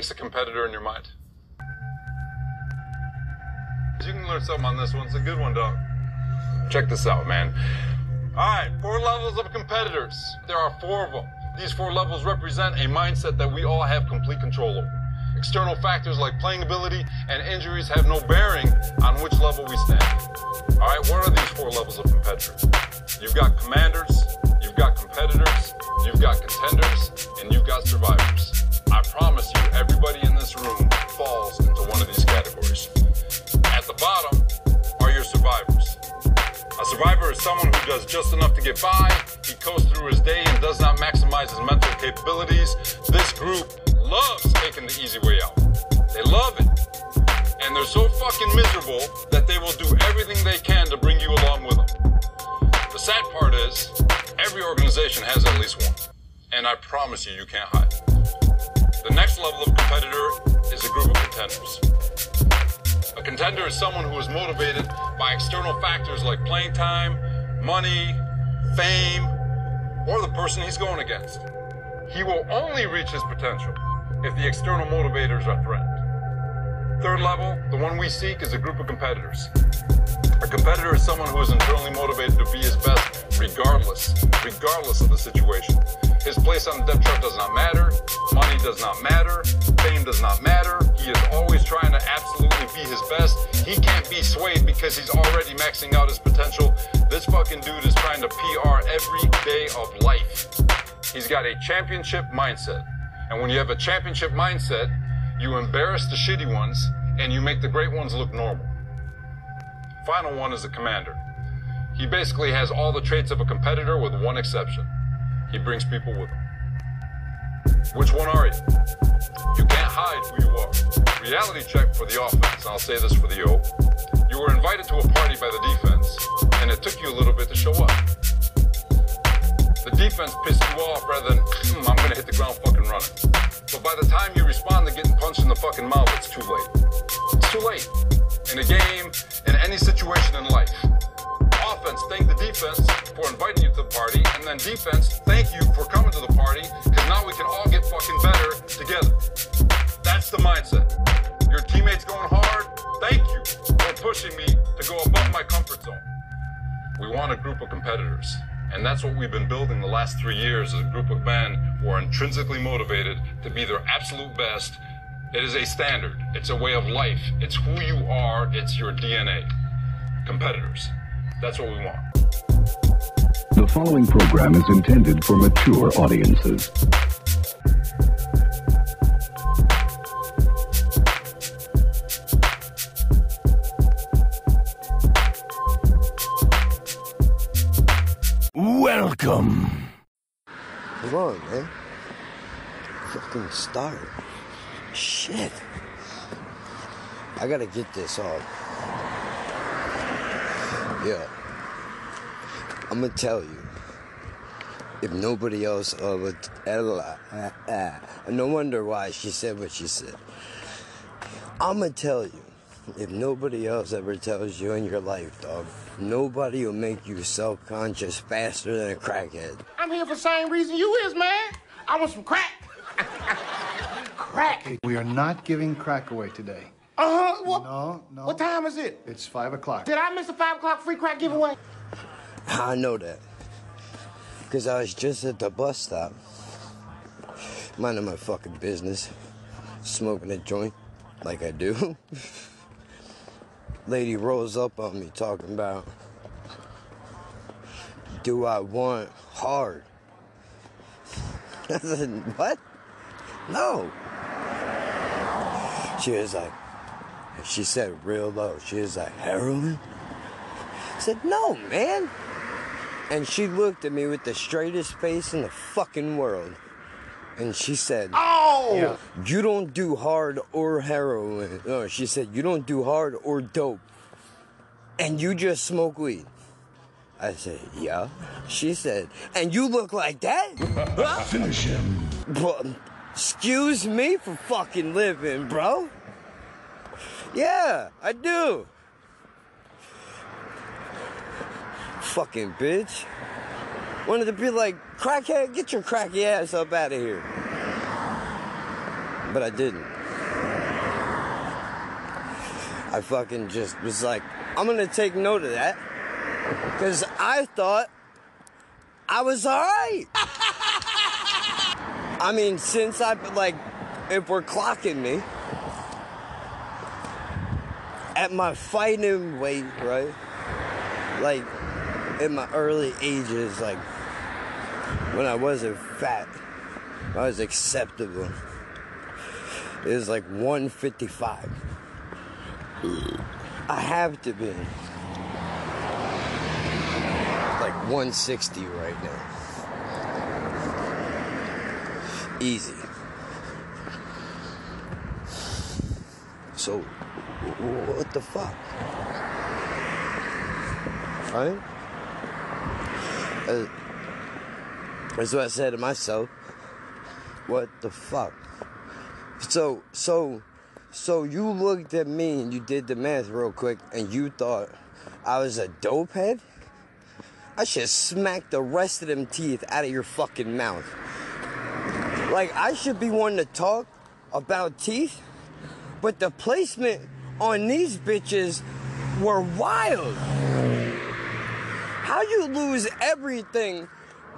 makes a competitor in your mind? You can learn something on this one. It's a good one, dog. Check this out, man. All right, four levels of competitors. There are four of them. These four levels represent a mindset that we all have complete control over. External factors like playing ability and injuries have no bearing on which level we stand. All right, what are these four levels of competitors? You've got commanders, you've got competitors, you've got contenders, and you've got survivors. I promise you, everybody in this room falls into one of these categories. At the bottom are your survivors. A survivor is someone who does just enough to get by, he coasts through his day and does not maximize his mental capabilities. This group loves taking the easy way out. They love it. And they're so fucking miserable that they will do everything they can to bring you along with them. The sad part is, every organization has at least one. And I promise you, you can't hide. The next level of competitor is a group of contenders. A contender is someone who is motivated by external factors like playing time, money, fame, or the person he's going against. He will only reach his potential if the external motivators are threatened. Third level, the one we seek, is a group of competitors. A competitor is someone who is internally motivated to be his best, regardless, regardless of the situation. His place on the depth chart does not matter, money does not matter, fame does not matter. He is always trying to absolutely be his best. He can't be swayed because he's already maxing out his potential. This fucking dude is trying to PR every day of life. He's got a championship mindset. And when you have a championship mindset, you embarrass the shitty ones and you make the great ones look normal. Final one is the commander. He basically has all the traits of a competitor with one exception. He brings people with him. Which one are you? You can't hide who you are. Reality check for the offense, I'll say this for the O. You were invited to a party by the defense, and it took you a little bit to show up. The defense pissed you off rather than, hmm, I'm gonna hit the ground fucking running. But by the time you respond to getting punched in the fucking mouth, it's too late. It's too late. In a game, any situation in life. Offense, thank the defense for inviting you to the party, and then defense, thank you for coming to the party, because now we can all get fucking better together. That's the mindset. Your teammates going hard, thank you for pushing me to go above my comfort zone. We want a group of competitors. And that's what we've been building the last three years as a group of men who are intrinsically motivated to be their absolute best. It is a standard. It's a way of life. It's who you are. It's your DNA. Competitors. That's what we want. The following program is intended for mature audiences. Welcome. Come on, man. Fucking start. Shit. I gotta get this off. Yeah. I'm gonna tell you. If nobody else uh, would, uh, uh, no wonder why she said what she said. I'm gonna tell you. If nobody else ever tells you in your life, dog, nobody will make you self-conscious faster than a crackhead. I'm here for the same reason you is, man. I want some crack. crack. We are not giving crack away today. Uh huh. What? No, no. What time is it? It's five o'clock. Did I miss the five o'clock free crack giveaway? I know that. Because I was just at the bus stop. Minding my fucking business. Smoking a joint like I do. Lady rolls up on me talking about, do I want hard? I said, what? No. She was like, she said real low, she was like, heroin? I said, no, man. And she looked at me with the straightest face in the fucking world. And she said, Oh! You don't do hard or heroin. No, she said, You don't do hard or dope. And you just smoke weed. I said, Yeah. She said, And you look like that? Finish him. But, excuse me for fucking living, bro. Yeah, I do. Fucking bitch. Wanted to be like, crackhead, get your cracky ass up out of here. but I didn't. I fucking just was like, I'm gonna take note of that. Because I thought I was alright. I mean, since I, like, if we're clocking me at my fighting weight, right? Like, in my early ages, like, when I wasn't fat, I was acceptable. It was like 155. I have to be like 160 right now. Easy. So, what the fuck? Right? Uh, that's what I said to myself. What the fuck? So, so, so you looked at me and you did the math real quick and you thought I was a dope head? I should smack the rest of them teeth out of your fucking mouth. Like, I should be one to talk about teeth, but the placement on these bitches were wild. How you lose everything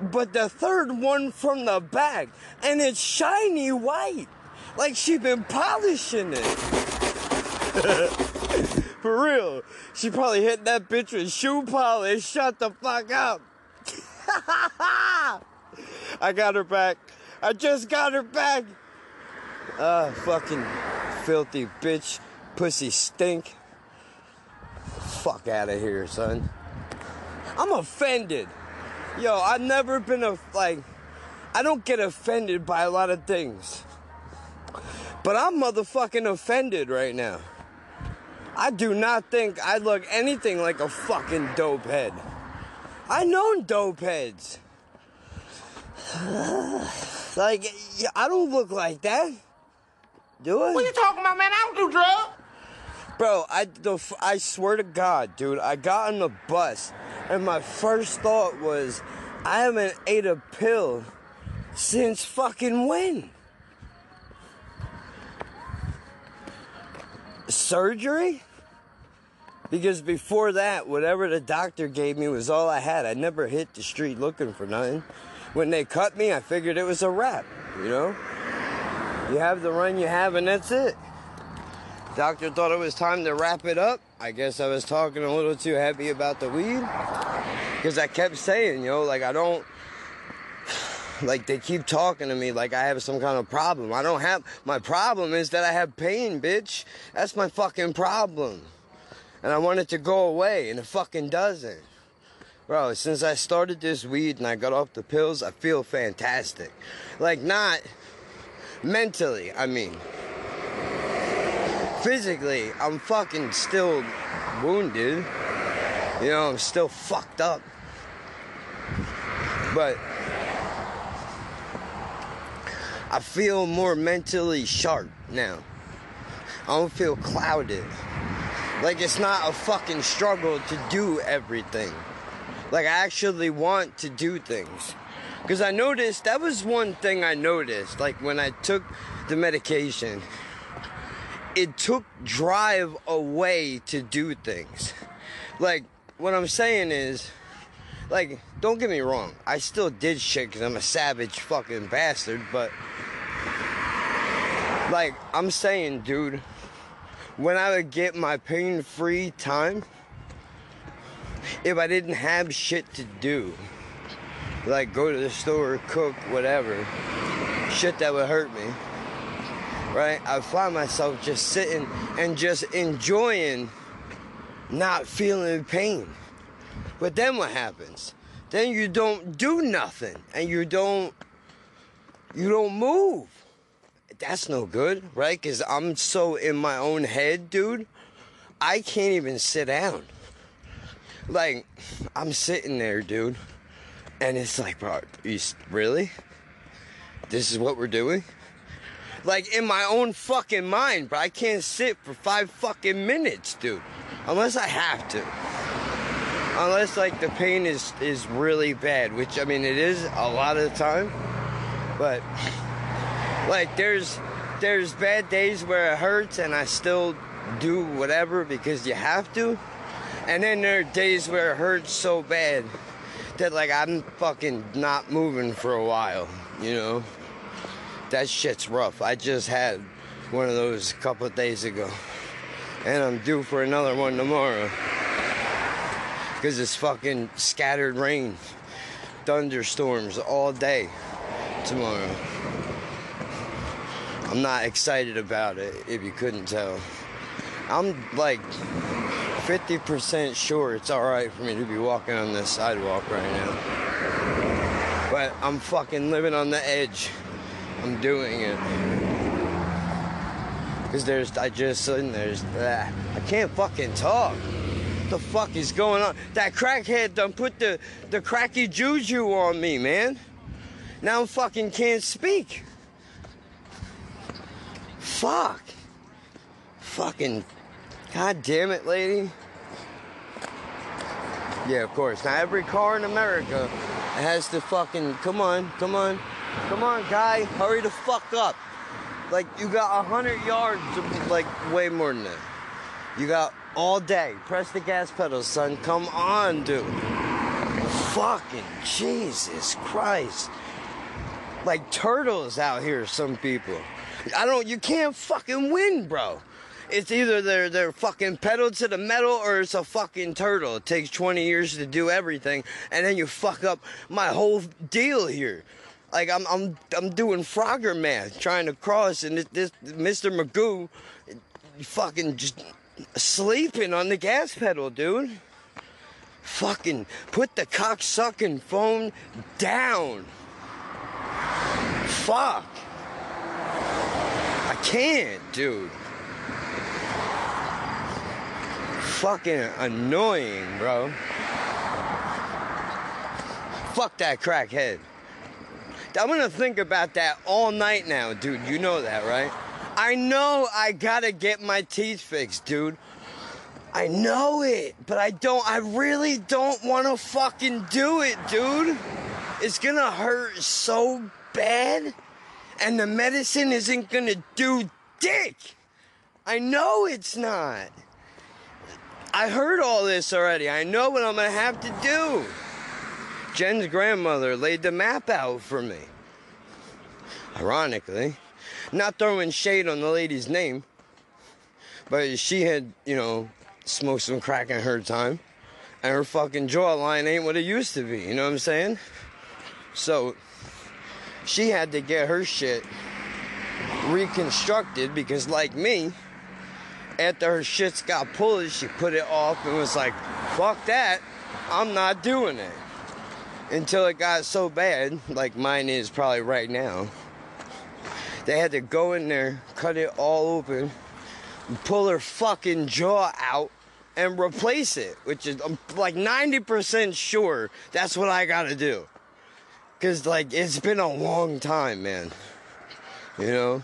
but the third one from the back and it's shiny white? Like she been polishing it. For real. She probably hit that bitch with shoe polish. Shut the fuck up. I got her back. I just got her back. Ah, uh, fucking filthy bitch. Pussy stink. Fuck out of here, son. I'm offended. Yo, I've never been a like I don't get offended by a lot of things. But I'm motherfucking offended right now. I do not think I look anything like a fucking dope head. I know dope heads. like, I don't look like that. Do I? What are you talking about, man? I don't do drugs. Bro, I, the, I swear to God, dude, I got on the bus and my first thought was, I haven't ate a pill since fucking when? surgery? Because before that, whatever the doctor gave me was all I had. I never hit the street looking for nothing. When they cut me, I figured it was a wrap, you know? You have the run you have, and that's it. Doctor thought it was time to wrap it up. I guess I was talking a little too heavy about the weed. Because I kept saying, know, like I don't like they keep talking to me like I have some kind of problem. I don't have my problem is that I have pain, bitch. That's my fucking problem. And I want it to go away and it fucking doesn't. Bro, since I started this weed and I got off the pills, I feel fantastic. Like not mentally, I mean. Physically, I'm fucking still wounded. You know, I'm still fucked up. But I feel more mentally sharp now. I don't feel clouded. Like it's not a fucking struggle to do everything. Like I actually want to do things. Because I noticed, that was one thing I noticed. Like when I took the medication, it took drive away to do things. Like, what I'm saying is, like, don't get me wrong, I still did shit because I'm a savage fucking bastard, but like, I'm saying, dude, when I would get my pain free time, if I didn't have shit to do, like go to the store, cook, whatever, shit that would hurt me, right? I find myself just sitting and just enjoying not feeling pain. But then what happens? Then you don't do nothing and you don't you don't move that's no good, right? Because I'm so in my own head, dude. I can't even sit down. Like, I'm sitting there, dude. And it's like, bro, you, really? This is what we're doing? Like, in my own fucking mind, but I can't sit for five fucking minutes, dude. Unless I have to. Unless, like, the pain is, is really bad, which, I mean, it is a lot of the time. But like there's there's bad days where it hurts and I still do whatever because you have to. And then there are days where it hurts so bad that like I'm fucking not moving for a while, you know? That shit's rough. I just had one of those a couple of days ago. And I'm due for another one tomorrow. Cause it's fucking scattered rain. Thunderstorms all day tomorrow. I'm not excited about it, if you couldn't tell. I'm like 50% sure it's alright for me to be walking on this sidewalk right now. But I'm fucking living on the edge. I'm doing it. Cause there's, I just, and there's, ah, I can't fucking talk. What the fuck is going on? That crackhead done put the, the cracky juju on me, man. Now I fucking can't speak. Fuck. Fucking. God damn it, lady. Yeah, of course. Now every car in America has to fucking. Come on, come on, come on, guy. Hurry the fuck up. Like you got a hundred yards, of, like way more than that. You got all day. Press the gas pedal, son. Come on, dude. Fucking Jesus Christ. Like turtles out here, some people. I don't. You can't fucking win, bro. It's either they're they're fucking pedal to the metal or it's a fucking turtle. It takes 20 years to do everything, and then you fuck up my whole deal here. Like I'm I'm I'm doing Frogger math, trying to cross, and this, this Mr. Magoo, fucking just sleeping on the gas pedal, dude. Fucking put the cock sucking phone down. Fuck. I can't, dude. Fucking annoying, bro. Fuck that crackhead. I'm gonna think about that all night now, dude. You know that, right? I know I gotta get my teeth fixed, dude. I know it, but I don't, I really don't wanna fucking do it, dude. It's gonna hurt so bad, and the medicine isn't gonna do dick. I know it's not. I heard all this already. I know what I'm gonna have to do. Jen's grandmother laid the map out for me. Ironically, not throwing shade on the lady's name, but she had, you know, smoked some crack in her time, and her fucking jawline ain't what it used to be. You know what I'm saying? So she had to get her shit reconstructed because, like me, after her shits got pulled, she put it off and was like, fuck that, I'm not doing it. Until it got so bad, like mine is probably right now, they had to go in there, cut it all open, pull her fucking jaw out, and replace it, which is I'm like 90% sure that's what I gotta do. Cause like it's been a long time, man. You know?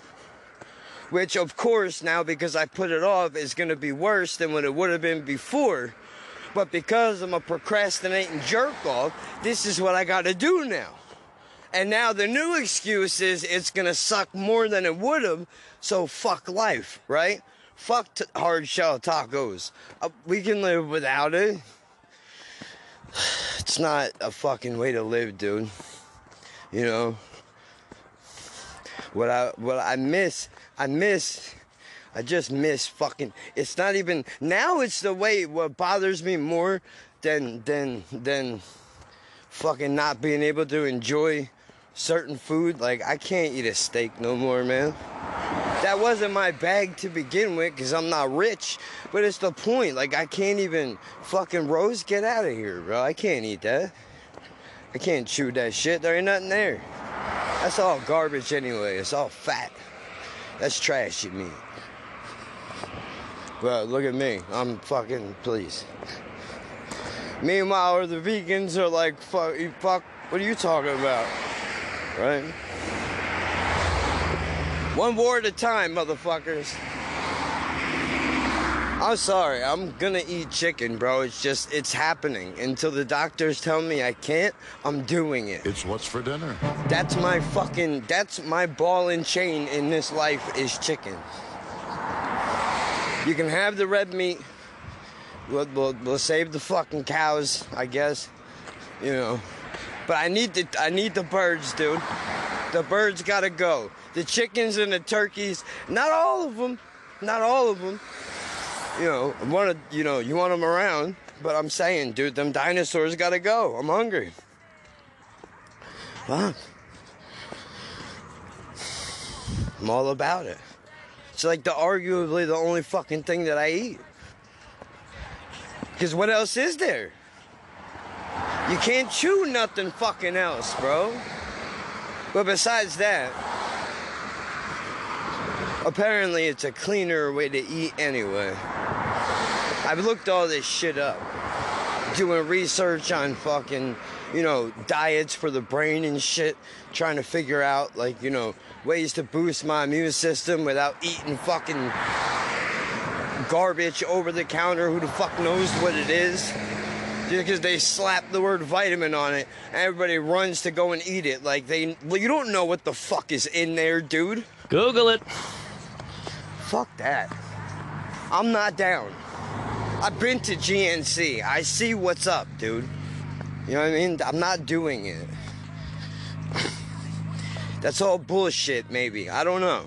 Which of course now because I put it off is gonna be worse than what it would have been before. But because I'm a procrastinating jerk off, this is what I gotta do now. And now the new excuse is it's gonna suck more than it would have, so fuck life, right? Fuck t- hard shell tacos. Uh, we can live without it. It's not a fucking way to live, dude. You know what I what I miss, I miss. I just miss fucking. It's not even now. It's the way. What bothers me more than than than fucking not being able to enjoy certain food. Like I can't eat a steak no more, man. That wasn't my bag to begin with because I'm not rich. But it's the point. Like I can't even fucking Rose. Get out of here, bro. I can't eat that. I can't chew that shit. There ain't nothing there. That's all garbage anyway. It's all fat. That's trash, you mean. But look at me. I'm fucking please. Meanwhile, the vegans are like, fuck, you fuck, what are you talking about? Right? One war at a time, motherfuckers. I'm sorry. I'm gonna eat chicken, bro. It's just it's happening. Until the doctors tell me I can't, I'm doing it. It's what's for dinner. That's my fucking that's my ball and chain in this life is chicken. You can have the red meat. We'll, we'll, we'll save the fucking cows, I guess. You know. But I need the I need the birds, dude. The birds gotta go. The chickens and the turkeys, not all of them, not all of them. You know, want to, you know, you want them around. But I'm saying, dude, them dinosaurs gotta go. I'm hungry. Fuck. I'm all about it. It's like the arguably the only fucking thing that I eat. Cause what else is there? You can't chew nothing fucking else, bro. But besides that, apparently it's a cleaner way to eat anyway. I've looked all this shit up. Doing research on fucking, you know, diets for the brain and shit. Trying to figure out, like, you know, ways to boost my immune system without eating fucking garbage over the counter. Who the fuck knows what it is? Just because they slap the word vitamin on it, everybody runs to go and eat it. Like they, well, you don't know what the fuck is in there, dude. Google it. Fuck that. I'm not down. I've been to GNC. I see what's up, dude. You know what I mean? I'm not doing it. That's all bullshit, maybe. I don't know.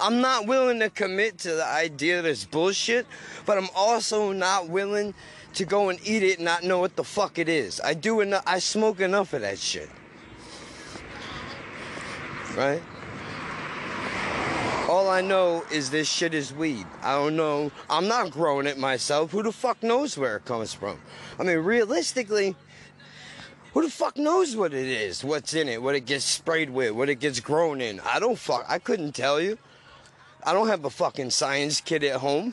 I'm not willing to commit to the idea that it's bullshit, but I'm also not willing to go and eat it and not know what the fuck it is. I do enough. I smoke enough of that shit. Right? All I know is this shit is weed. I don't know. I'm not growing it myself. Who the fuck knows where it comes from? I mean, realistically, who the fuck knows what it is? What's in it? What it gets sprayed with? What it gets grown in? I don't fuck. I couldn't tell you. I don't have a fucking science kit at home.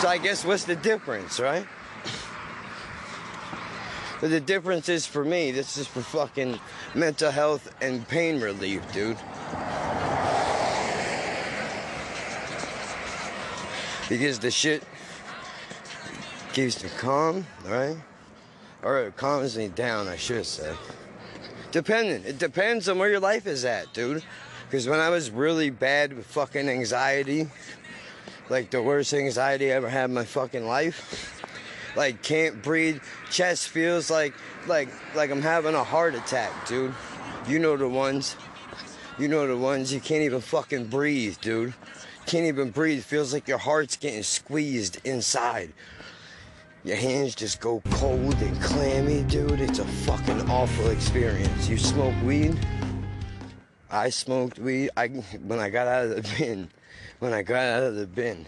So I guess what's the difference, right? But the difference is for me, this is for fucking mental health and pain relief, dude. Because the shit keeps me calm, right? Or it calms me down, I should say. Depending. It depends on where your life is at, dude. Because when I was really bad with fucking anxiety, like the worst anxiety I ever had in my fucking life, like can't breathe, chest feels like like like I'm having a heart attack, dude. You know the ones. You know the ones you can't even fucking breathe, dude. Can't even breathe. Feels like your heart's getting squeezed inside. Your hands just go cold and clammy, dude. It's a fucking awful experience. You smoke weed? I smoked weed. I when I got out of the bin. When I got out of the bin.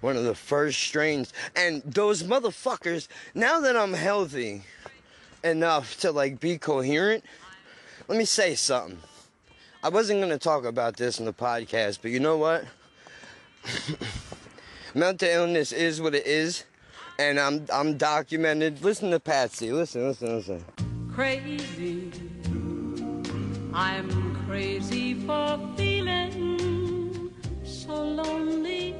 One of the first strains. And those motherfuckers, now that I'm healthy enough to like be coherent, let me say something. I wasn't gonna talk about this in the podcast, but you know what? Mental illness is what it is and I'm I'm documented. Listen to Patsy. Listen, listen, listen. Crazy. I'm crazy for feeling so lonely.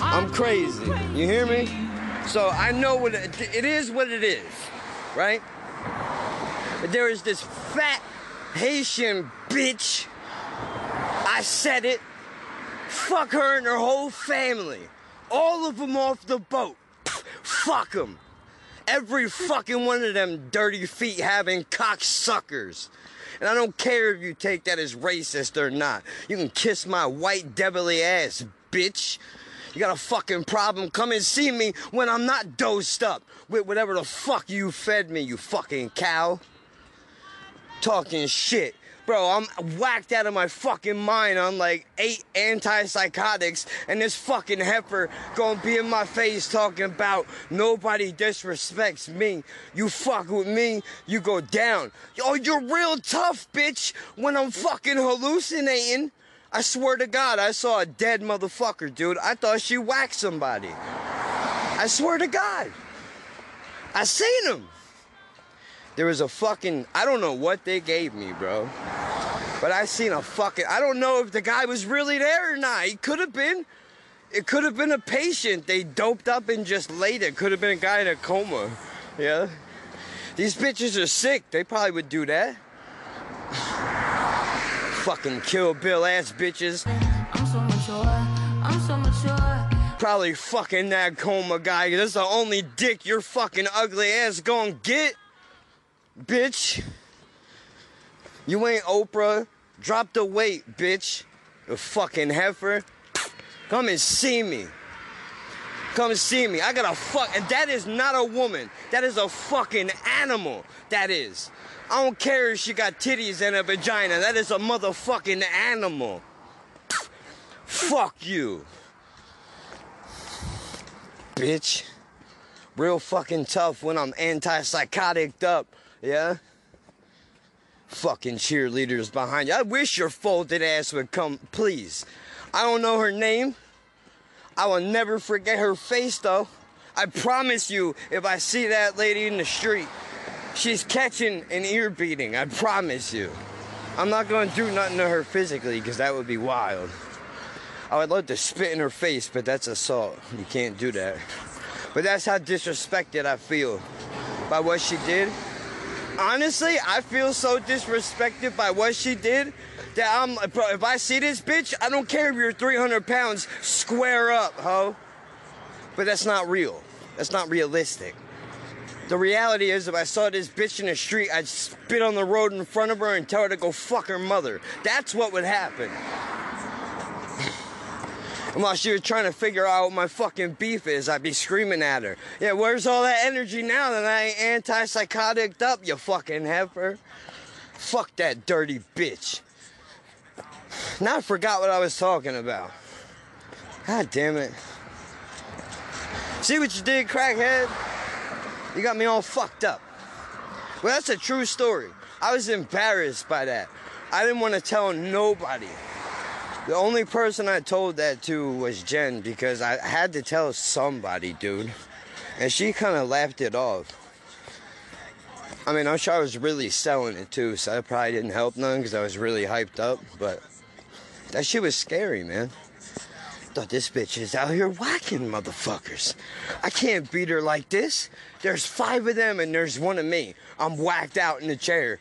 I'm crazy. You hear me? So I know what it, it is. What it is, right? But there is this fat Haitian bitch. I said it. Fuck her and her whole family. All of them off the boat. Fuck them. Every fucking one of them dirty feet having cocksuckers. And I don't care if you take that as racist or not. You can kiss my white devilly ass, bitch. You got a fucking problem? Come and see me when I'm not dosed up with whatever the fuck you fed me, you fucking cow. Talking shit. Bro, I'm whacked out of my fucking mind on like eight antipsychotics, and this fucking heifer gonna be in my face talking about nobody disrespects me. You fuck with me, you go down. Yo, you're real tough, bitch, when I'm fucking hallucinating. I swear to God, I saw a dead motherfucker, dude. I thought she whacked somebody. I swear to God. I seen him. There was a fucking, I don't know what they gave me, bro. But I seen a fucking, I don't know if the guy was really there or not. He could have been. It could have been a patient they doped up and just laid it. Could have been a guy in a coma. Yeah. These bitches are sick. They probably would do that. Fucking kill Bill ass bitches. I'm so mature. I'm so mature. Probably fucking that coma guy. That's the only dick your fucking ugly ass gonna get. Bitch. You ain't Oprah. Drop the weight, bitch. You fucking heifer. Come and see me. Come and see me. I got a fuck, and that is not a woman. That is a fucking animal. That is. I don't care if she got titties and a vagina. That is a motherfucking animal. Fuck you. Bitch. Real fucking tough when I'm antipsychotic up. Yeah? Fucking cheerleaders behind you. I wish your folded ass would come, please. I don't know her name. I will never forget her face though. I promise you, if I see that lady in the street, she's catching an ear beating. I promise you. I'm not gonna do nothing to her physically because that would be wild. I would love to spit in her face, but that's assault. You can't do that. But that's how disrespected I feel by what she did. Honestly, I feel so disrespected by what she did that I'm, bro, if I see this bitch, I don't care if you're 300 pounds, square up, ho. But that's not real. That's not realistic. The reality is, if I saw this bitch in the street, I'd spit on the road in front of her and tell her to go fuck her mother. That's what would happen. And while she was trying to figure out what my fucking beef is, I'd be screaming at her. Yeah, where's all that energy now that I ain't anti-psychotic up, you fucking heifer? Fuck that dirty bitch. Now I forgot what I was talking about. God damn it. See what you did, crackhead? You got me all fucked up. Well, that's a true story. I was embarrassed by that. I didn't want to tell nobody. The only person I told that to was Jen because I had to tell somebody, dude. And she kind of laughed it off. I mean, I'm sure I was really selling it too, so that probably didn't help none because I was really hyped up. But that shit was scary, man. Thought this bitch is out here whacking motherfuckers. I can't beat her like this. There's five of them and there's one of me. I'm whacked out in the chair,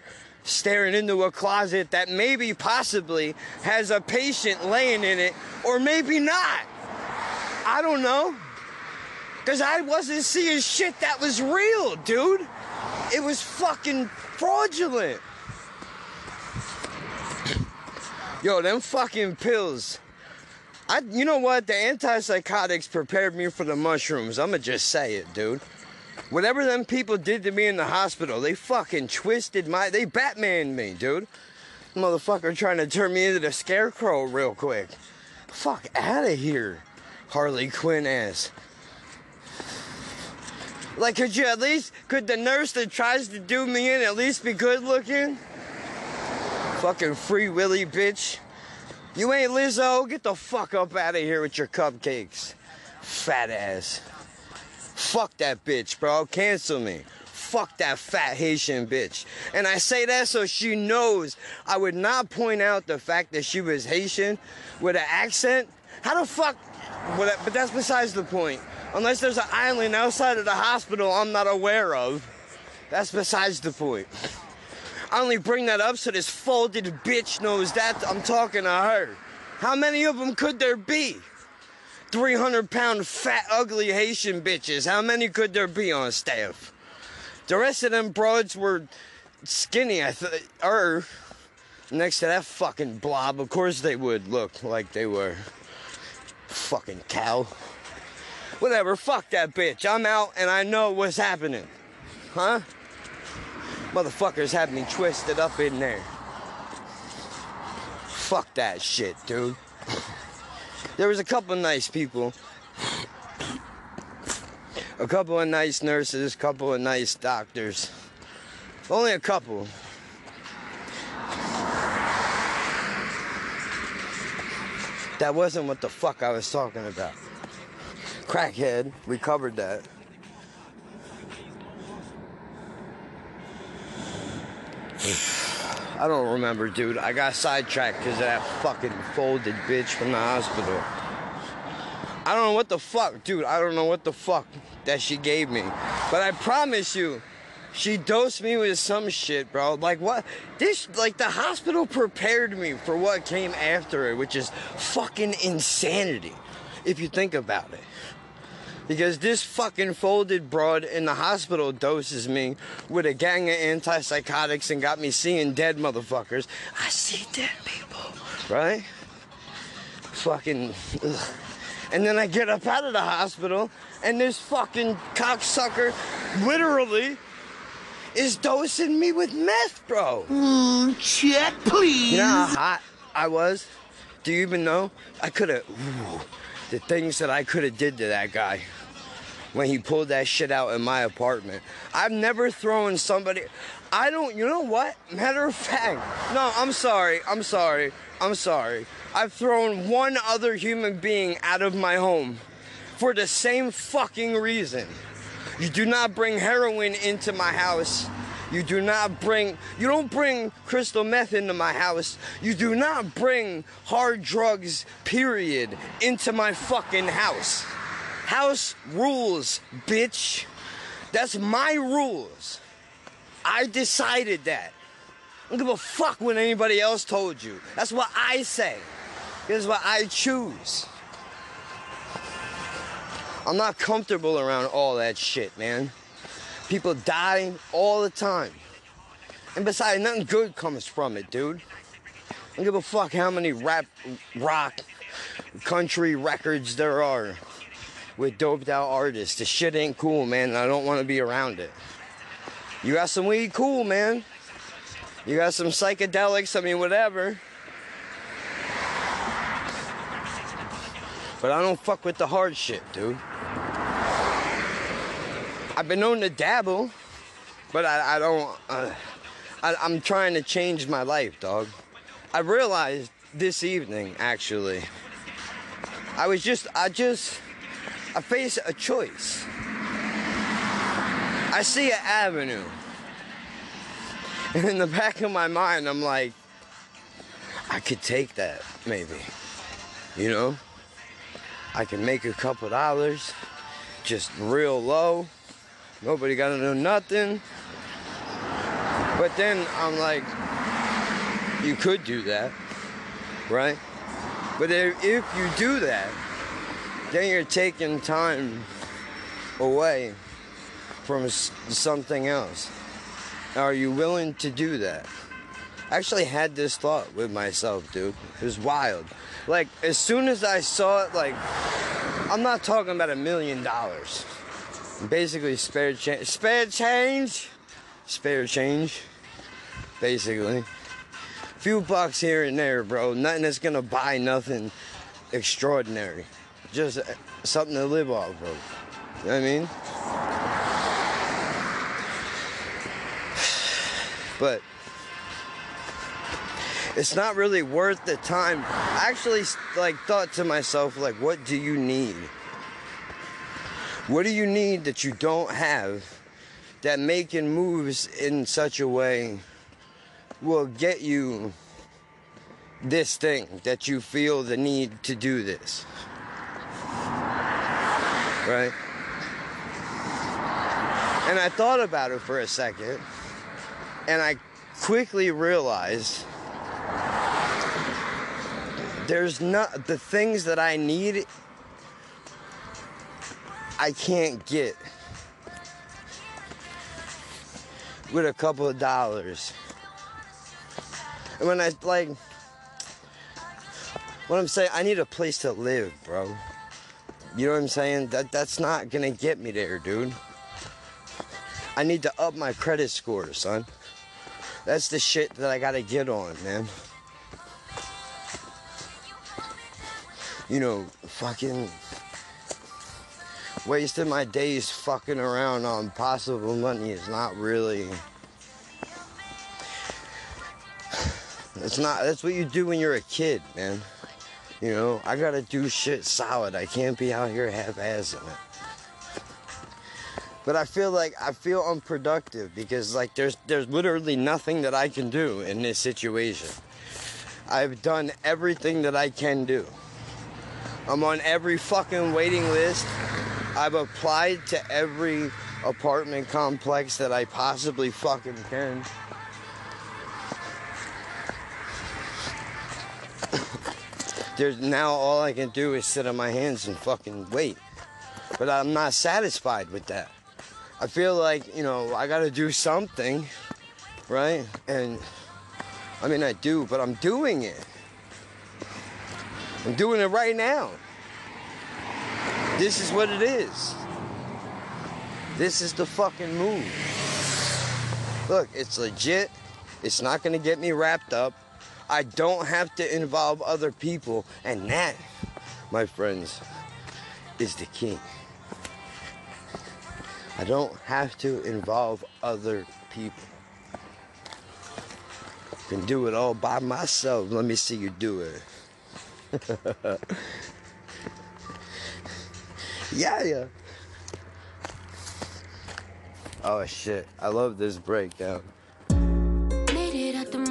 staring into a closet that maybe, possibly, has a patient laying in it, or maybe not. I don't know. Because I wasn't seeing shit that was real, dude. It was fucking fraudulent. Yo, them fucking pills. I, you know what? The antipsychotics prepared me for the mushrooms. I'ma just say it, dude. Whatever them people did to me in the hospital, they fucking twisted my, they Batman me, dude. Motherfucker trying to turn me into the scarecrow real quick. Fuck out of here, Harley Quinn ass. Like, could you at least, could the nurse that tries to do me in at least be good looking? Fucking free willy bitch. You ain't Lizzo? Get the fuck up out of here with your cupcakes. Fat ass. Fuck that bitch, bro. Cancel me. Fuck that fat Haitian bitch. And I say that so she knows I would not point out the fact that she was Haitian with an accent. How the fuck? But that's besides the point. Unless there's an island outside of the hospital I'm not aware of. That's besides the point. I only bring that up so this folded bitch knows that I'm talking to her. How many of them could there be? 300 pound fat ugly Haitian bitches. How many could there be on staff? The rest of them broads were skinny, I thought. Or er, next to that fucking blob, of course they would look like they were. Fucking cow. Whatever, fuck that bitch. I'm out and I know what's happening. Huh? Motherfuckers have me twisted up in there. Fuck that shit, dude. There was a couple of nice people. A couple of nice nurses, a couple of nice doctors. Only a couple. That wasn't what the fuck I was talking about. Crackhead, we covered that. I don't remember, dude. I got sidetracked because of that fucking folded bitch from the hospital. I don't know what the fuck, dude. I don't know what the fuck that she gave me. But I promise you, she dosed me with some shit, bro. Like what? This, like the hospital prepared me for what came after it, which is fucking insanity, if you think about it. Because this fucking folded broad in the hospital doses me with a gang of antipsychotics and got me seeing dead motherfuckers. I see dead people, right? Fucking. Ugh. And then I get up out of the hospital, and this fucking cocksucker literally is dosing me with meth, bro. Mm, check, please. You know how hot I was? Do you even know? I could have. The things that I could have did to that guy when he pulled that shit out in my apartment. I've never thrown somebody. I don't. You know what? Matter of fact, no. I'm sorry. I'm sorry. I'm sorry. I've thrown one other human being out of my home for the same fucking reason. You do not bring heroin into my house. You do not bring, you don't bring crystal meth into my house. You do not bring hard drugs, period, into my fucking house. House rules, bitch. That's my rules. I decided that. I don't give a fuck what anybody else told you. That's what I say. This is what I choose. I'm not comfortable around all that shit, man. People die all the time. And besides, nothing good comes from it, dude. I don't give a fuck how many rap, rock, country records there are with doped out artists. The shit ain't cool, man, and I don't want to be around it. You got some weed, cool, man. You got some psychedelics, I mean, whatever. But I don't fuck with the hard shit, dude. I've been known to dabble, but I, I don't. Uh, I, I'm trying to change my life, dog. I realized this evening, actually. I was just, I just, I face a choice. I see an avenue. And in the back of my mind, I'm like, I could take that, maybe. You know? I can make a couple dollars, just real low. Nobody gotta know nothing. But then I'm like, you could do that, right? But if you do that, then you're taking time away from something else. Are you willing to do that? I actually had this thought with myself, dude. It was wild. Like, as soon as I saw it, like, I'm not talking about a million dollars. Basically, spare change. Spare change? Spare change. Basically. a Few bucks here and there, bro. Nothing that's gonna buy nothing extraordinary. Just uh, something to live off of. You know what I mean? But it's not really worth the time. I actually like thought to myself, like, what do you need? What do you need that you don't have that making moves in such a way will get you this thing that you feel the need to do this? Right? And I thought about it for a second, and I quickly realized there's not the things that I need I can't get with a couple of dollars. And when I like what I'm saying, I need a place to live, bro. You know what I'm saying? That that's not gonna get me there, dude. I need to up my credit score, son. That's the shit that I gotta get on, man. You know, fucking wasting my days fucking around on possible money is not really. It's not. That's what you do when you're a kid, man. You know, I gotta do shit solid. I can't be out here half-assing it. But I feel like I feel unproductive because like there's there's literally nothing that I can do in this situation. I've done everything that I can do. I'm on every fucking waiting list. I've applied to every apartment complex that I possibly fucking can. There's now all I can do is sit on my hands and fucking wait. But I'm not satisfied with that. I feel like, you know, I gotta do something, right? And I mean, I do, but I'm doing it. I'm doing it right now. This is what it is. This is the fucking move. Look, it's legit. It's not gonna get me wrapped up. I don't have to involve other people, and that, my friends, is the key. I don't have to involve other people. Can do it all by myself. Let me see you do it. yeah, yeah. Oh shit! I love this breakdown.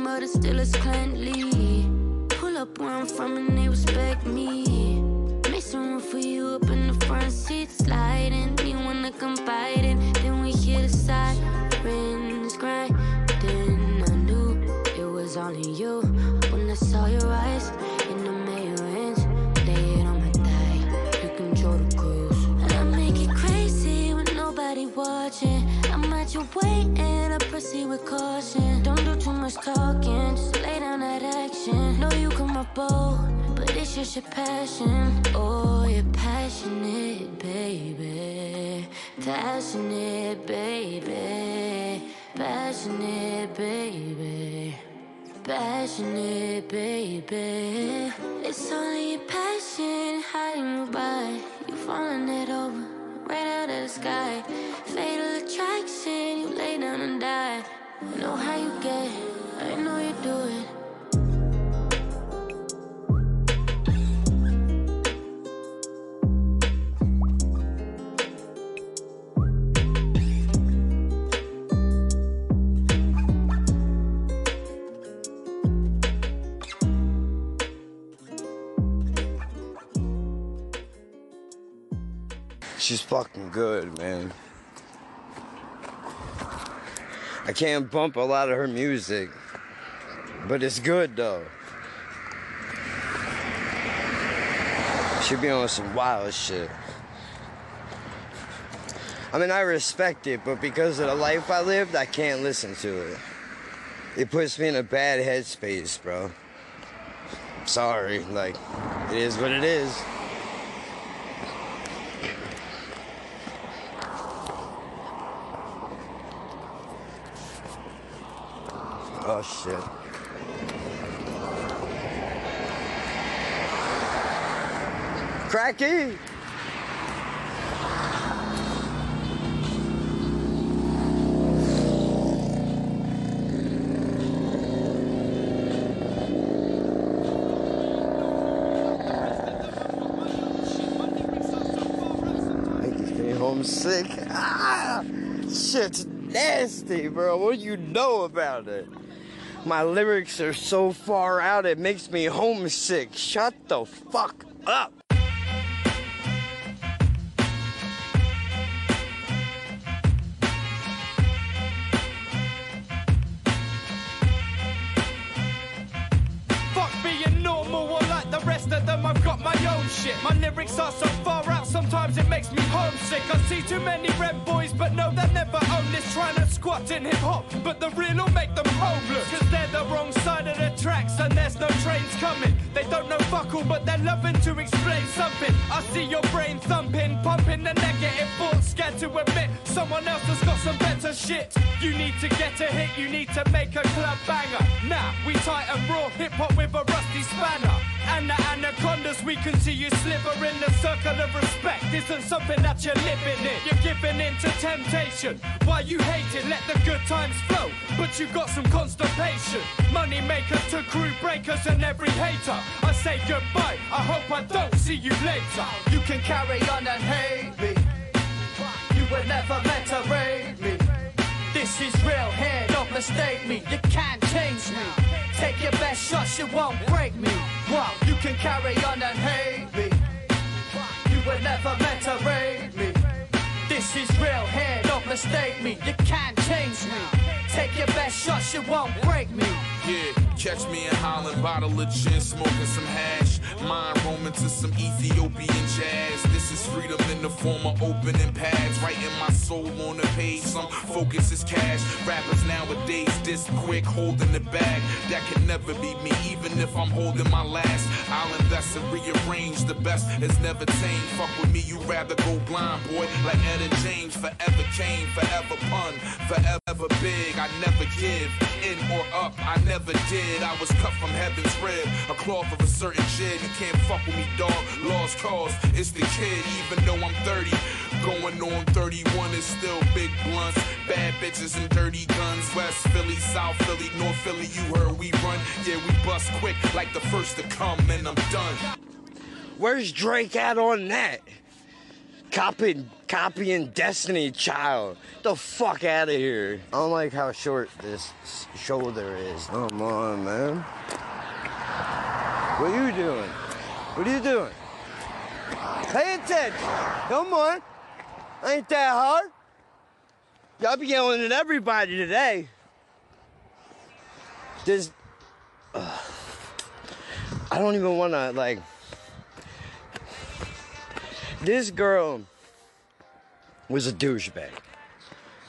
Made it out the mud, it still is cleanly. Pull up where I'm from and they respect me. Make some room for you up in the front seat, sliding. You wanna come fighting? Then we hear the sirens grinding. I knew it was only you when I saw your eyes in the mirrors. Lay it on my thigh, you control the cruise. And I make it crazy with nobody watching. I'm at your waiting, I proceed with caution. Don't do too much talking, just lay down that action. Know you come up bold, but it's just your passion. Oh, you're passionate, baby. Passionate, baby. Passionate, baby. Passionate, baby. It's only your passion hiding you by. You falling it over, right out of the sky. Fatal attraction, you lay down and die. I know how you get, I know you do it. She's fucking good, man. I can't bump a lot of her music, but it's good though. She be on some wild shit. I mean, I respect it, but because of the life I lived, I can't listen to it. It puts me in a bad headspace, bro. Sorry, like, it is what it is. Oh shit. Cracky! Homesick. Ah, shit's nasty, bro. What do you know about it? My lyrics are so far out, it makes me homesick. Shut the fuck up. Shit. My lyrics are so far out, sometimes it makes me homesick. I see too many red boys, but no, they're never this trying to squat in hip hop. But the real will make them homeless, cause they're the wrong side of the tracks and there's no trains coming. They don't know fuck all, but they're loving to explain something. I see your brain thumping, pumping the negative thoughts, scared to admit someone else has got some better shit. You need to get a hit, you need to make a club banger. Now, we tight and raw hip hop with a rusty spanner. And the anacondas, we can see you sliver in the circle of respect. Isn't something that you're living in. You're giving in to temptation. Why you hate it, let the good times flow. But you got some constipation. Money makers to crew breakers and every hater. I say goodbye, I hope I don't see you later. You can carry on and hate me. You were never meant to raid me. This is real here, don't mistake me. You can't change me. Take your best shots, you won't break me. You can carry on and hate me. You were never meant to raid me. This is real here, don't mistake me. You can't change me. Take your best shots, you won't break me. Yeah, catch me in Holland, bottle of gin, smoking some hash. Mind roaming to some Ethiopian jazz. This is freedom in the form of opening pads. Writing my soul on the page, some focus is cash. Rappers nowadays, this quick, holding the bag. That can never be me, even if I'm holding my last. I'll invest and rearrange. The best is never tame. Fuck with me, you rather go blind, boy. Like Etta James, forever came, forever pun, forever big. I never give in or up. I never did. I was cut from heaven's rib, a cloth of a certain shit. You can't fuck with me, dog. Lost cause, it's the kid. Even though I'm 30, going on 31 is still big blunts, bad bitches and dirty guns. West Philly, South Philly, North Philly. You heard we run. Yeah, we bust quick like the first to come, and I'm done. Where's Drake at on that? Copying, copying Destiny Child. The fuck out of here. I don't like how short this shoulder is. Come on, man. What are you doing? What are you doing? Pay attention. Come on. Ain't that hard? Y'all be yelling at everybody today. This. Ugh. I don't even want to, like. This girl was a douchebag,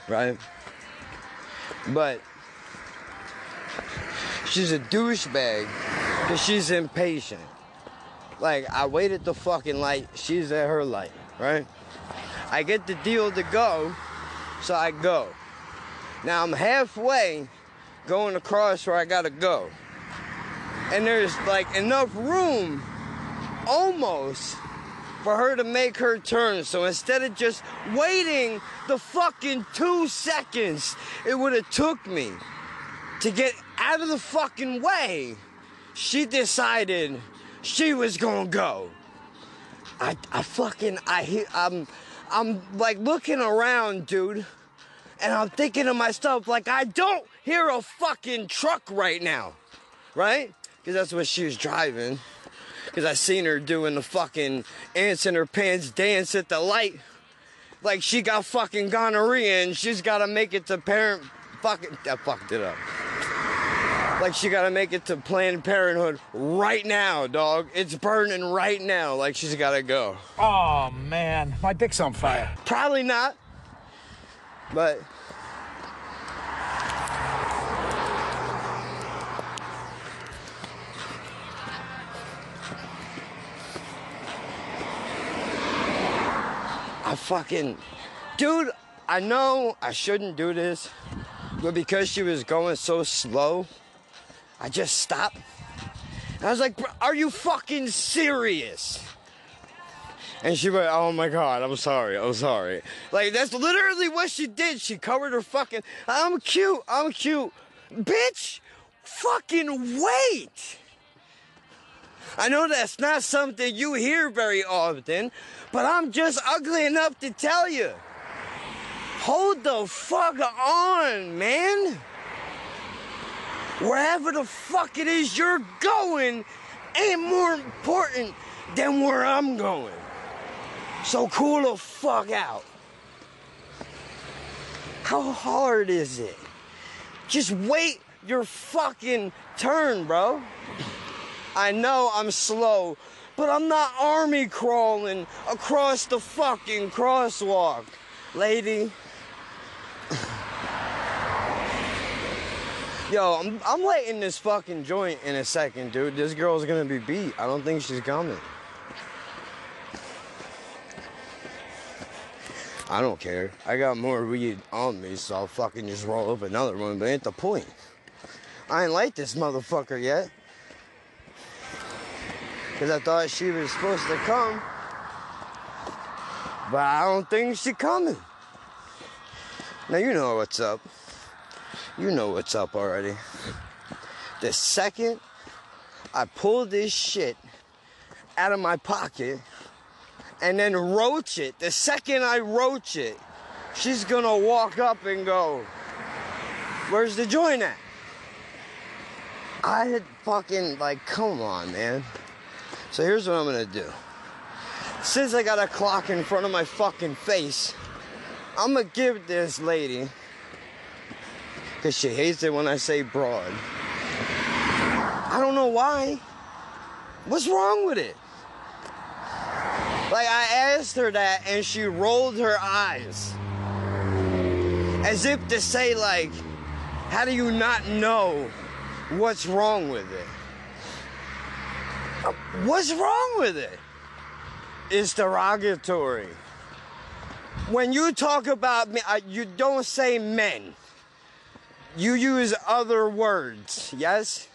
right? But she's a douchebag because she's impatient. Like, I waited the fucking light, she's at her light, right? I get the deal to go, so I go. Now I'm halfway going across where I gotta go. And there's like enough room almost for her to make her turn. So instead of just waiting the fucking two seconds it would have took me to get out of the fucking way, she decided she was gonna go. I, I fucking, I, I'm, I'm like looking around, dude, and I'm thinking to myself, like, I don't hear a fucking truck right now, right? Because that's what she was driving. Because I seen her doing the fucking ants in her pants dance at the light. Like she got fucking gonorrhea and she's gotta make it to parent fucking I fucked it up. Like she gotta make it to Planned Parenthood right now, dog. It's burning right now. Like she's gotta go. Oh man, my dick's on fire. Probably not. But fucking dude, I know I shouldn't do this, but because she was going so slow, I just stopped. And I was like, are you fucking serious? And she went, oh my God, I'm sorry, I'm sorry. Like, that's literally what she did. She covered her fucking, I'm cute, I'm cute. Bitch, fucking wait. I know that's not something you hear very often, but I'm just ugly enough to tell you. Hold the fuck on, man. Wherever the fuck it is you're going ain't more important than where I'm going. So cool the fuck out. How hard is it? Just wait your fucking turn, bro. I know I'm slow, but I'm not army crawling across the fucking crosswalk, lady. Yo, I'm, I'm lighting this fucking joint in a second, dude. This girl's gonna be beat. I don't think she's coming. I don't care. I got more weed on me, so I'll fucking just roll up another one, but ain't the point. I ain't like this motherfucker yet. Cause I thought she was supposed to come. But I don't think she coming. Now you know what's up. You know what's up already. The second I pull this shit out of my pocket and then roach it, the second I roach it, she's gonna walk up and go, Where's the joint at? I had fucking, like, come on, man. So here's what I'm gonna do. Since I got a clock in front of my fucking face, I'm gonna give this lady, because she hates it when I say broad. I don't know why. What's wrong with it? Like, I asked her that and she rolled her eyes. As if to say, like, how do you not know what's wrong with it? What's wrong with it? It's derogatory. When you talk about me, you don't say men. You use other words, yes?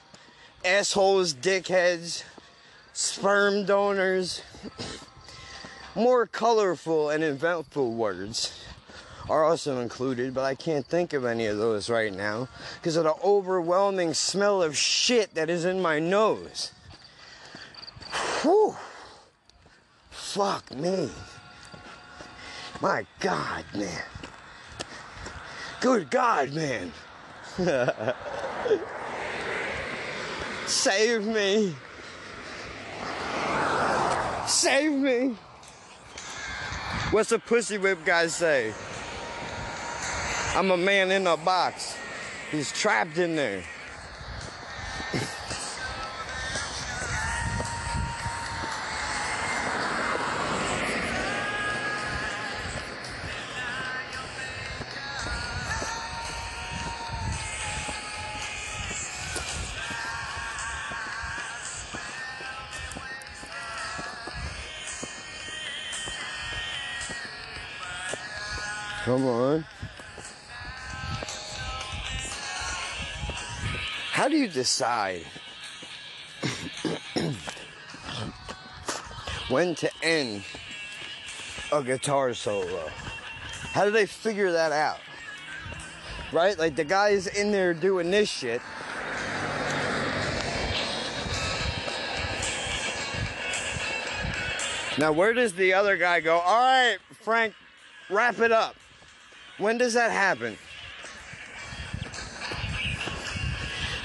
Assholes, dickheads, sperm donors. More colorful and eventful words are also included, but I can't think of any of those right now because of the overwhelming smell of shit that is in my nose. Whew. Fuck me. My God, man. Good God, man. Save me. Save me. What's the pussy whip guy say? I'm a man in a box. He's trapped in there. Decide when to end a guitar solo? How do they figure that out? Right? Like the guy's in there doing this shit. Now, where does the other guy go? All right, Frank, wrap it up. When does that happen?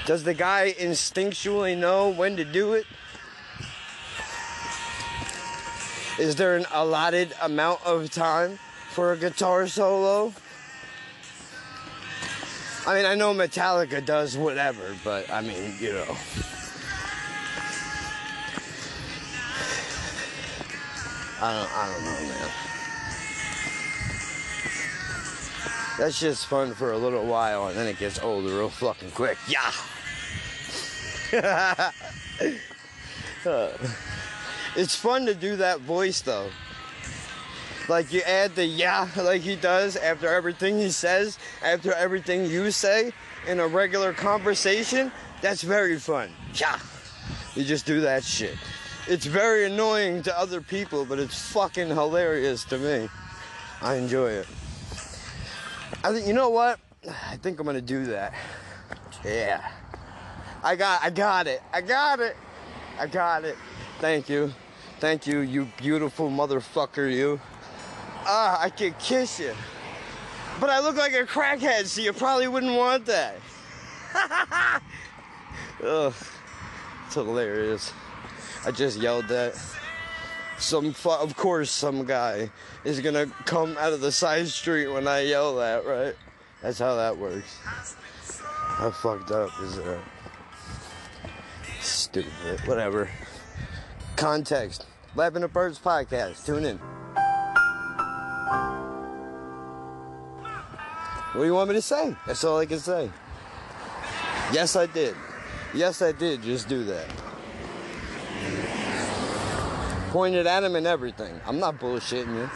Does the guy instinctually know when to do it? Is there an allotted amount of time for a guitar solo? I mean, I know Metallica does whatever, but I mean, you know. I don't, I don't know, man. That's just fun for a little while, and then it gets old real fucking quick. Yeah. It's fun to do that voice though. Like you add the yeah, like he does after everything he says, after everything you say in a regular conversation. That's very fun. Yeah. You just do that shit. It's very annoying to other people, but it's fucking hilarious to me. I enjoy it. I think you know what? I think I'm gonna do that. Yeah. I got I got it. I got it. I got it. Thank you. Thank you, you beautiful motherfucker, you. Ah, I could kiss you. But I look like a crackhead, so you probably wouldn't want that. Ugh. It's hilarious. I just yelled that. Some, fu- of course, some guy is gonna come out of the side street when I yell that, right? That's how that works. How fucked up is that? Stupid. Whatever. Context. Laughing at Birds podcast. Tune in. What do you want me to say? That's all I can say. Yes, I did. Yes, I did just do that. Pointed at him and everything. I'm not bullshitting you.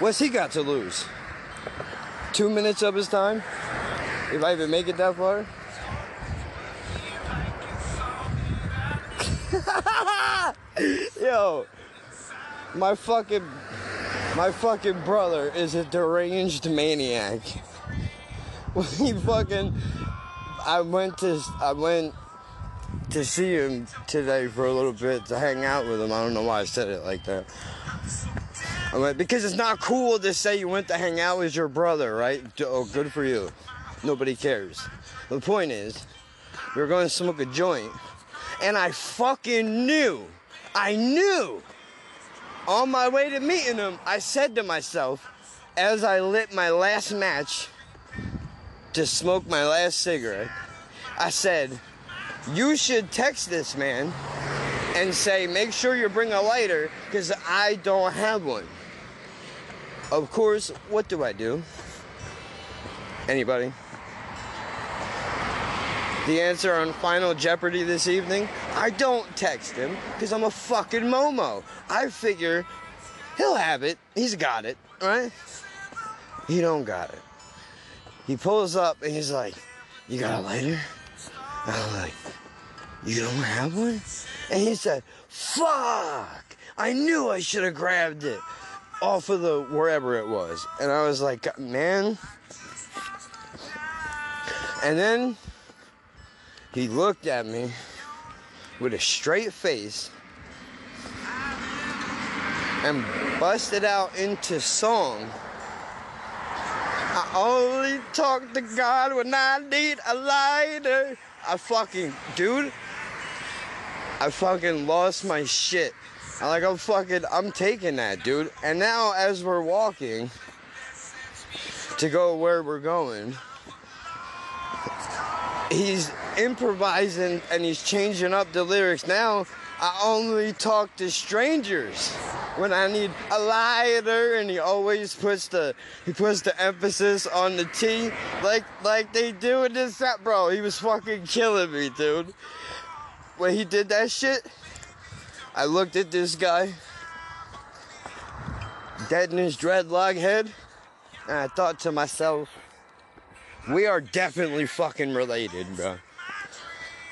What's he got to lose? Two minutes of his time? If I even make it that far? Yo, my fucking, my fucking brother is a deranged maniac. He fucking, I went to, I went to see him today for a little bit to hang out with him. I don't know why I said it like that. I'm like, because it's not cool to say you went to hang out with your brother, right? Oh, good for you. Nobody cares. The point is, we were going to smoke a joint, and I fucking knew, I knew, on my way to meeting him, I said to myself, as I lit my last match to smoke my last cigarette, I said, you should text this man and say, make sure you bring a lighter because I don't have one. Of course, what do I do? Anybody? The answer on Final Jeopardy this evening? I don't text him because I'm a fucking Momo. I figure he'll have it. He's got it, right? He don't got it. He pulls up and he's like, You got a lighter? I'm like, You don't have one? And he said, Fuck! I knew I should have grabbed it off of the wherever it was. And I was like, Man. And then he looked at me with a straight face and busted out into song. I only talk to God when I need a lighter. I fucking, dude, I fucking lost my shit. I like, I'm fucking, I'm taking that, dude. And now, as we're walking to go where we're going, he's improvising and he's changing up the lyrics. Now, I only talk to strangers when I need a lighter, and he always puts the he puts the emphasis on the T, like like they do in this set, bro. He was fucking killing me, dude. When he did that shit, I looked at this guy, dead in his dreadlock head, and I thought to myself, we are definitely fucking related, bro.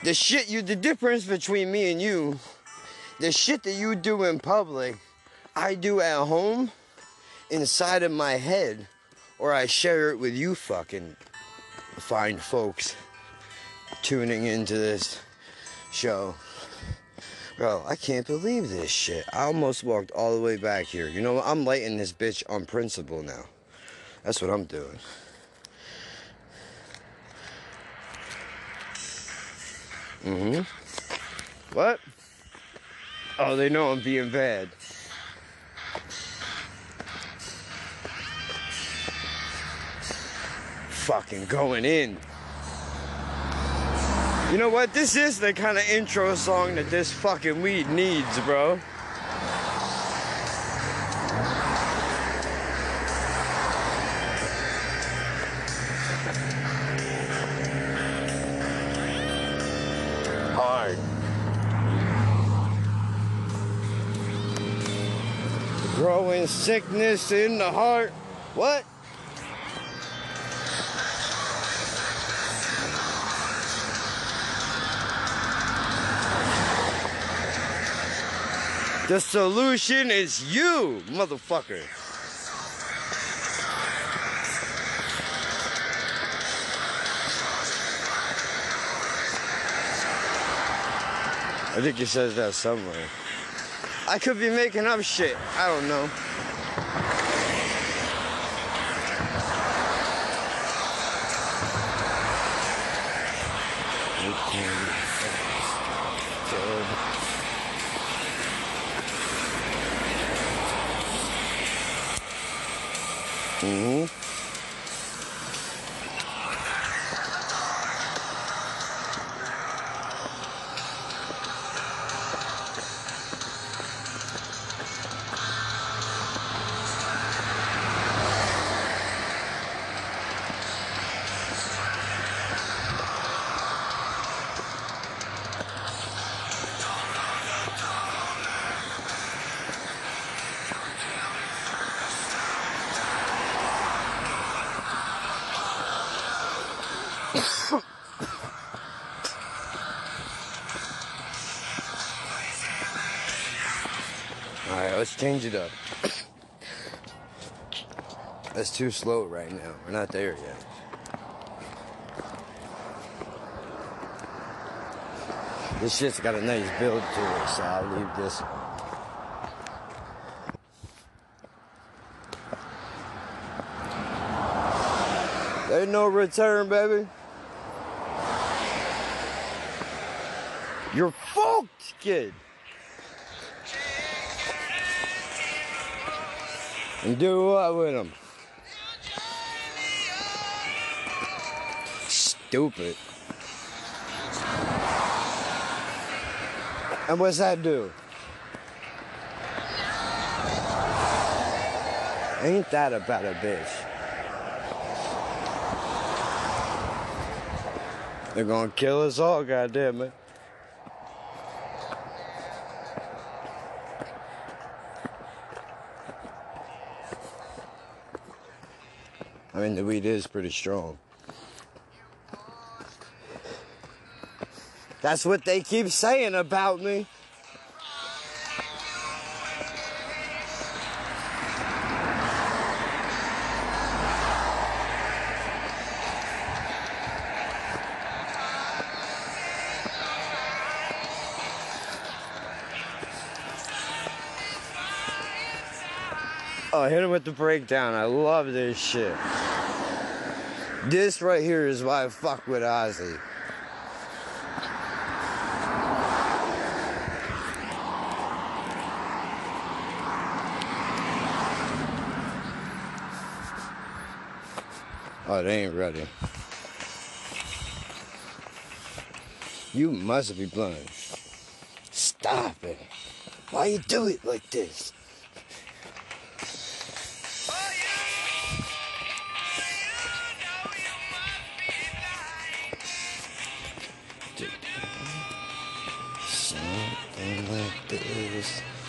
The shit you, the difference between me and you, the shit that you do in public, I do at home, inside of my head, or I share it with you fucking fine folks tuning into this show. Bro, I can't believe this shit. I almost walked all the way back here. You know what? I'm lighting this bitch on principle now. That's what I'm doing. Mm-hmm. What? Oh, they know I'm being bad. Fucking going in. You know what? This is the kind of intro song that this fucking weed needs, bro. Sickness in the heart. What? The solution is you, motherfucker. I think he says that somewhere. I could be making up shit. I don't know. Mm-hmm. Change it up. That's too slow right now. We're not there yet. This shit's got a nice build to it, so I'll leave this. Ain't no return, baby. You're fucked, kid. And do what with them? Stupid. And what's that do? Ain't that about a bitch? They're gonna kill us all, goddamn it. The weed is pretty strong. That's what they keep saying about me. Oh, hit him with the breakdown. I love this shit. This right here is why I fuck with Ozzy. Oh, they ain't ready. You must be blind. Stop it. Why you do it like this?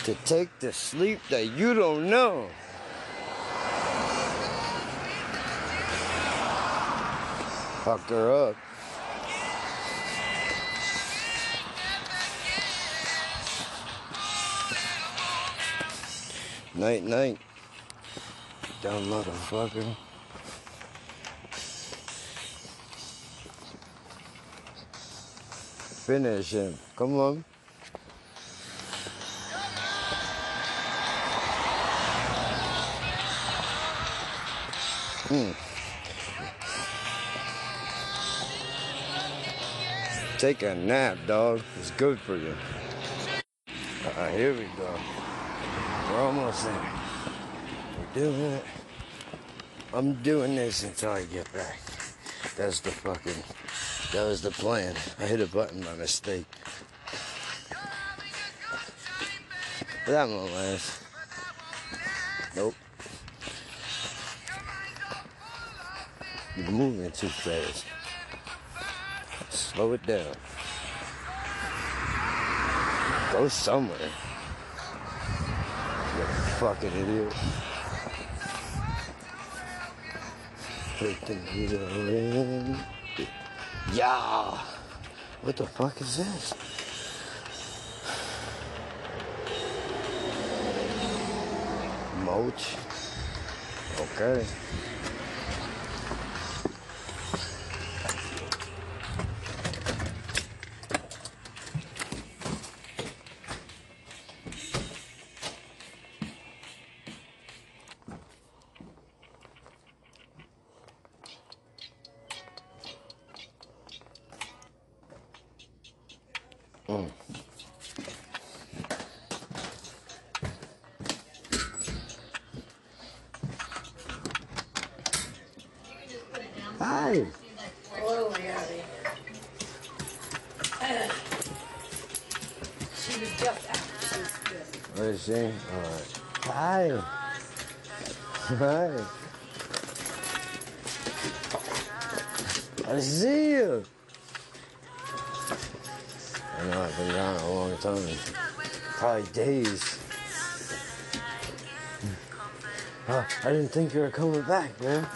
To take the sleep that you don't know. Fuck her up. Night, night. Dumb motherfucker. Finish him. Come on. Hmm. Take a nap, dog. It's good for you. Alright, here we go. We're almost there. We're doing it. I'm doing this until I get back. That's the fucking. That was the plan. I hit a button by mistake. But that won't last. Moving too fast. Slow it down. Go somewhere. You fucking idiot. Yeah. What the fuck is this? Mulch. Okay. I know I've been gone a long time. Probably days. Oh, I didn't think you were coming back, man.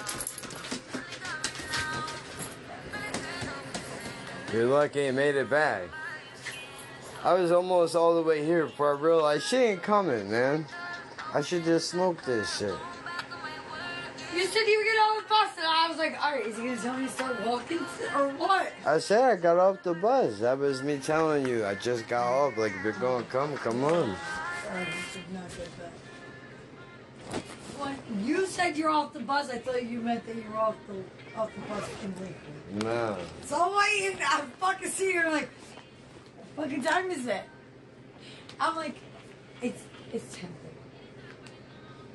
You're lucky you made it back. I was almost all the way here before I realized she ain't coming, man. I should just smoke this shit. You said you were getting on the bus, and I was like, all right, is he gonna tell me to start walking or what? I said I got off the bus. That was me telling you. I just got off. Like, if you're gonna come, come on. Oh, Sorry, this did not get back. when you said you're off the bus, I thought you meant that you were off the off the bus completely. No. So I'm waiting. I fucking see you're like, what fucking time is it? I'm like, it's it's ten.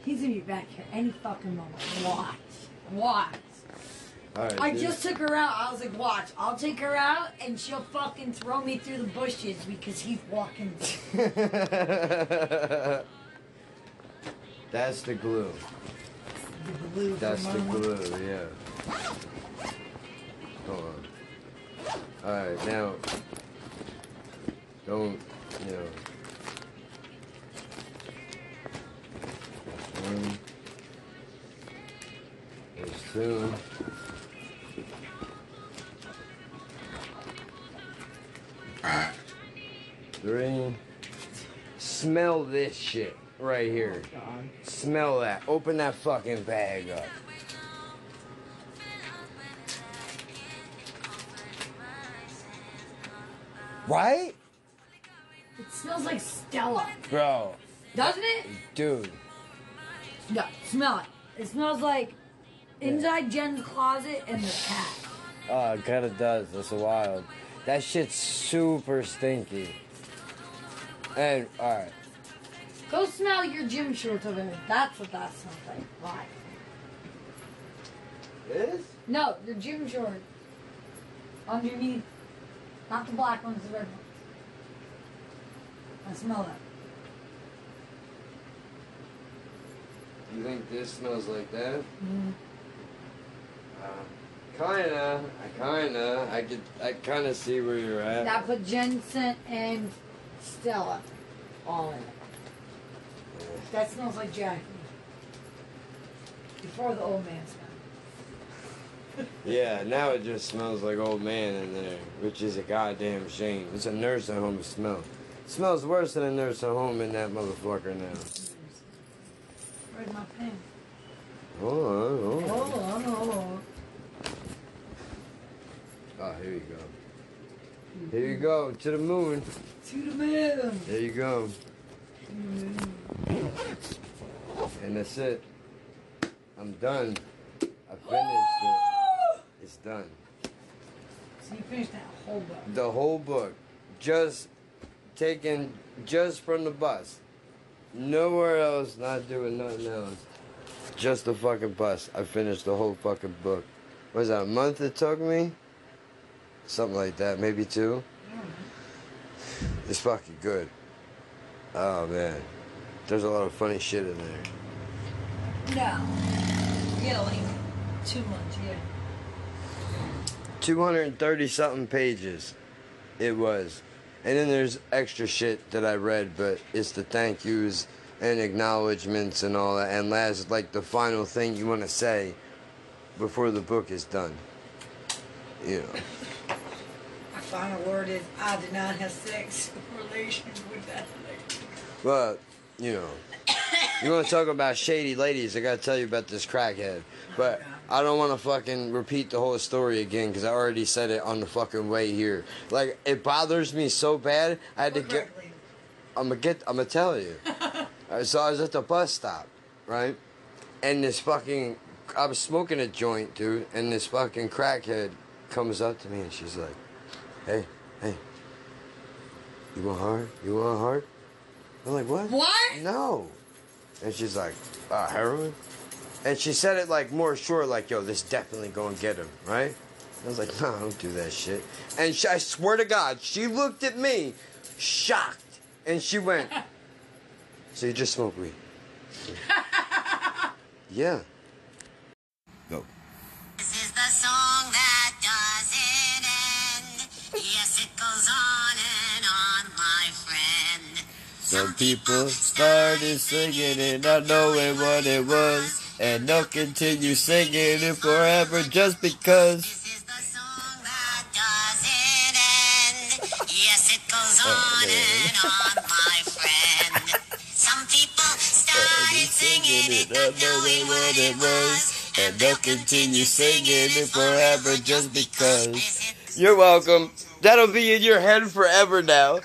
He's gonna be back here any fucking moment. Watch, watch. Alright. I dude. just took her out. I was like, watch. I'll take her out and she'll fucking throw me through the bushes because he's walking. That's the glue. the blue That's the Mama. glue, yeah. Hold on. Alright, now. Don't, you know. One. There's two. Three. Smell this shit right here. Smell that. Open that fucking bag up. Right? It smells like Stella, Bro, doesn't it? dude. No, smell it. It smells like inside Jen's closet and the cat. Oh, it kinda does. That's wild. That shit's super stinky. And, alright. Go smell your gym shorts over there. That's what that smells like. Why? This? No, your gym shorts. Underneath. Not the black ones, the red ones. I smell that. You think this smells like that? Mm. Uh, kinda. I kinda. I could. I kinda see where you're at. Now put Jensen and Stella all in it. That smells like Jackie. Before the old man smell. Yeah, now it just smells like old man in there, which is a goddamn shame. It's a nursing home smell. It smells worse than a nursing home in that motherfucker now. Where's my pen? Oh, oh, oh. Hold on, hold on. Hold on, hold on. Oh, here you go. Here you go, to the moon. To the moon. There you go. Mm. And that's it. I'm done. I finished it. It's done. So you finished that whole book. The whole book. Just taken just from the bus. Nowhere else, not doing nothing else. Just the fucking bus. I finished the whole fucking book. Was that a month it took me? Something like that, maybe two. It's fucking good. Oh man. There's a lot of funny shit in there. No. Yeah, like two months, yeah. 230 something pages it was and then there's extra shit that i read but it's the thank yous and acknowledgments and all that. And last like the final thing you want to say before the book is done. You know. My final word is I did not have sex relations with that lady. but you know you want to talk about shady ladies i gotta tell you about this crackhead. But oh, i don't want to fucking repeat the whole story again because i already said it on the fucking way here. Like it bothers me so bad i had to get i'm gonna get i'm gonna tell you. Uh, so i was at the bus stop right? And this fucking i was smoking a joint dude and this fucking crackhead comes up to me and she's like hey hey. You want hard you want hard i'm like what? What? no. And she's like, uh, heroin? And she said it like more sure, like, yo, this definitely gonna get him, right? I was like, no, don't do that shit. And she, I swear to God, she looked at me, shocked, and she went, so you just smoke weed? yeah. Go. This is the song that doesn't end. Yes, it goes on and on, my friend. Some people started singing it, not knowing what it was. And they'll continue singing it forever just because. This is the song that doesn't end. Yes, it goes oh, on and on, my friend. Some people started singing it, not knowing what it was. And they'll continue singing it forever just because. You're welcome. That'll be in your head forever now.